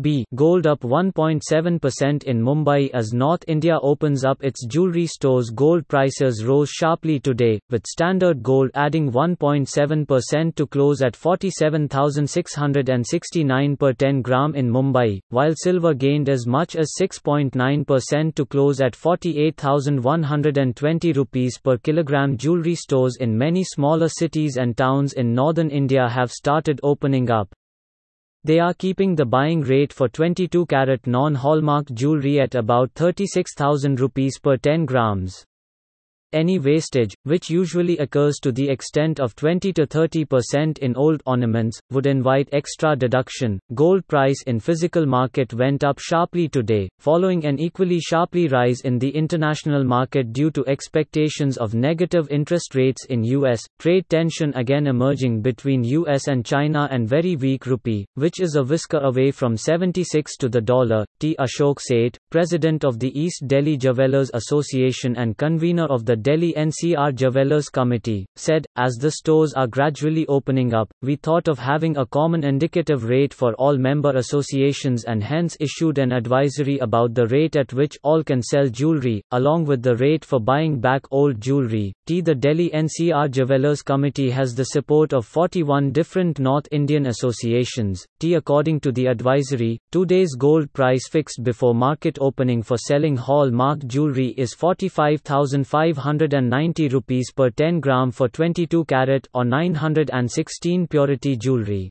B. Gold up 1.7% in Mumbai as North India opens up its jewelry stores. Gold prices rose sharply today, with Standard Gold adding 1.7% to close at 47,669 per 10 gram in Mumbai, while silver gained as much as 6.9% to close at 48,120 rupees per kilogram. Jewelry stores in many smaller cities and towns in northern India have started opening up. They are keeping the buying rate for 22 carat non-hallmark jewelry at about 36,000 rupees per 10 grams. Any wastage, which usually occurs to the extent of 20 to 30% in old ornaments, would invite extra deduction. Gold price in physical market went up sharply today, following an equally sharply rise in the international market due to expectations of negative interest rates in US, trade tension again emerging between US and China and very weak rupee, which is a whisker away from 76 to the dollar. T. Ashok Seth, president of the East Delhi Jewellers Association and convener of the Delhi NCR Jewellers Committee, said, As the stores are gradually opening up, we thought of having a common indicative rate for all member associations and hence issued an advisory about the rate at which all can sell jewelry, along with the rate for buying back old jewelry. T. The Delhi NCR Jewellers Committee has the support of 41 different North Indian associations. T. According to the advisory, today's gold price fixed before market opening for selling hallmark jewelry is 45,500 990 rupees per 10 gram for 22 carat or 916 purity jewelry.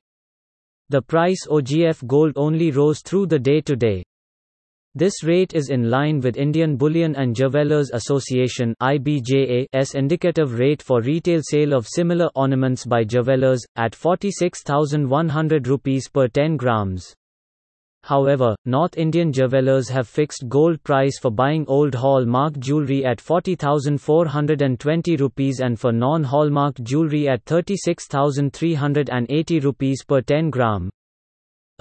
The price OGF gold only rose through the day today. This rate is in line with Indian Bullion and Jewellers Association IBJA's indicative rate for retail sale of similar ornaments by jewellers, at 46,100 rupees per 10 grams. However, North Indian jewelers have fixed gold price for buying old hallmark jewelry at 40,420 rupees and for non-hallmark jewelry at 36,380 rupees per 10 gram.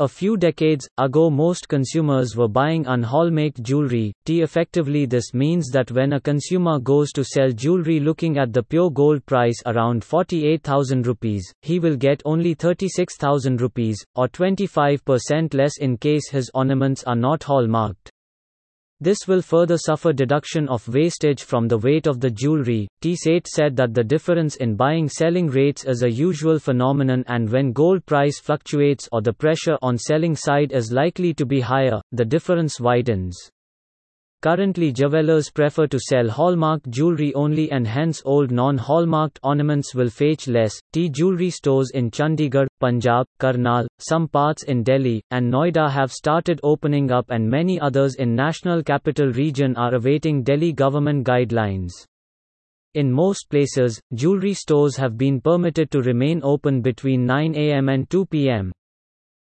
A few decades ago, most consumers were buying unhallmarked jewelry. T effectively, this means that when a consumer goes to sell jewelry looking at the pure gold price around 48,000 rupees, he will get only 36,000 rupees, or 25% less in case his ornaments are not hallmarked. This will further suffer deduction of wastage from the weight of the jewelry. T. Seth said that the difference in buying selling rates is a usual phenomenon and when gold price fluctuates or the pressure on selling side is likely to be higher, the difference widens. Currently jewelers prefer to sell hallmarked jewelry only and hence old non-hallmarked ornaments will fetch less. Tea jewelry stores in Chandigarh, Punjab, Karnal, some parts in Delhi, and Noida have started opening up and many others in National Capital Region are awaiting Delhi government guidelines. In most places, jewelry stores have been permitted to remain open between 9 am and 2 pm.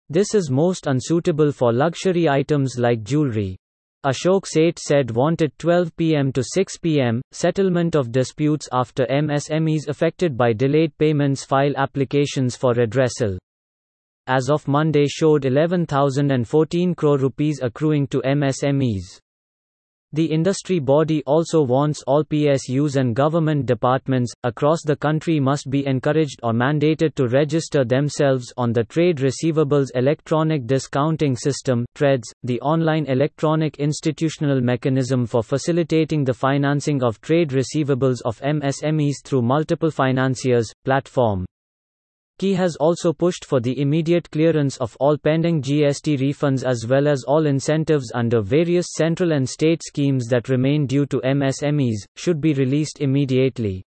This is most unsuitable for luxury items like jewelry. Ashok Seth said wanted 12 pm to 6 pm, settlement of disputes after MSMEs affected by delayed payments file applications for redressal. As of Monday showed 11,014 crore rupees accruing to MSMEs. The industry body also wants all PSUs and government departments across the country must be encouraged or mandated to register themselves on the Trade Receivables Electronic Discounting System (TREDS), the online electronic institutional mechanism for facilitating the financing of trade receivables of MSMEs through multiple financiers platform. Key has also pushed for the immediate clearance of all pending GST refunds as well as all incentives under various central and state schemes that remain due to MSMEs, should be released immediately.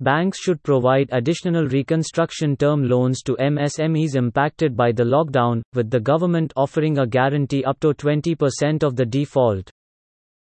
Banks should provide additional reconstruction term loans to MSMEs impacted by the lockdown, with the government offering a guarantee up to 20% of the default.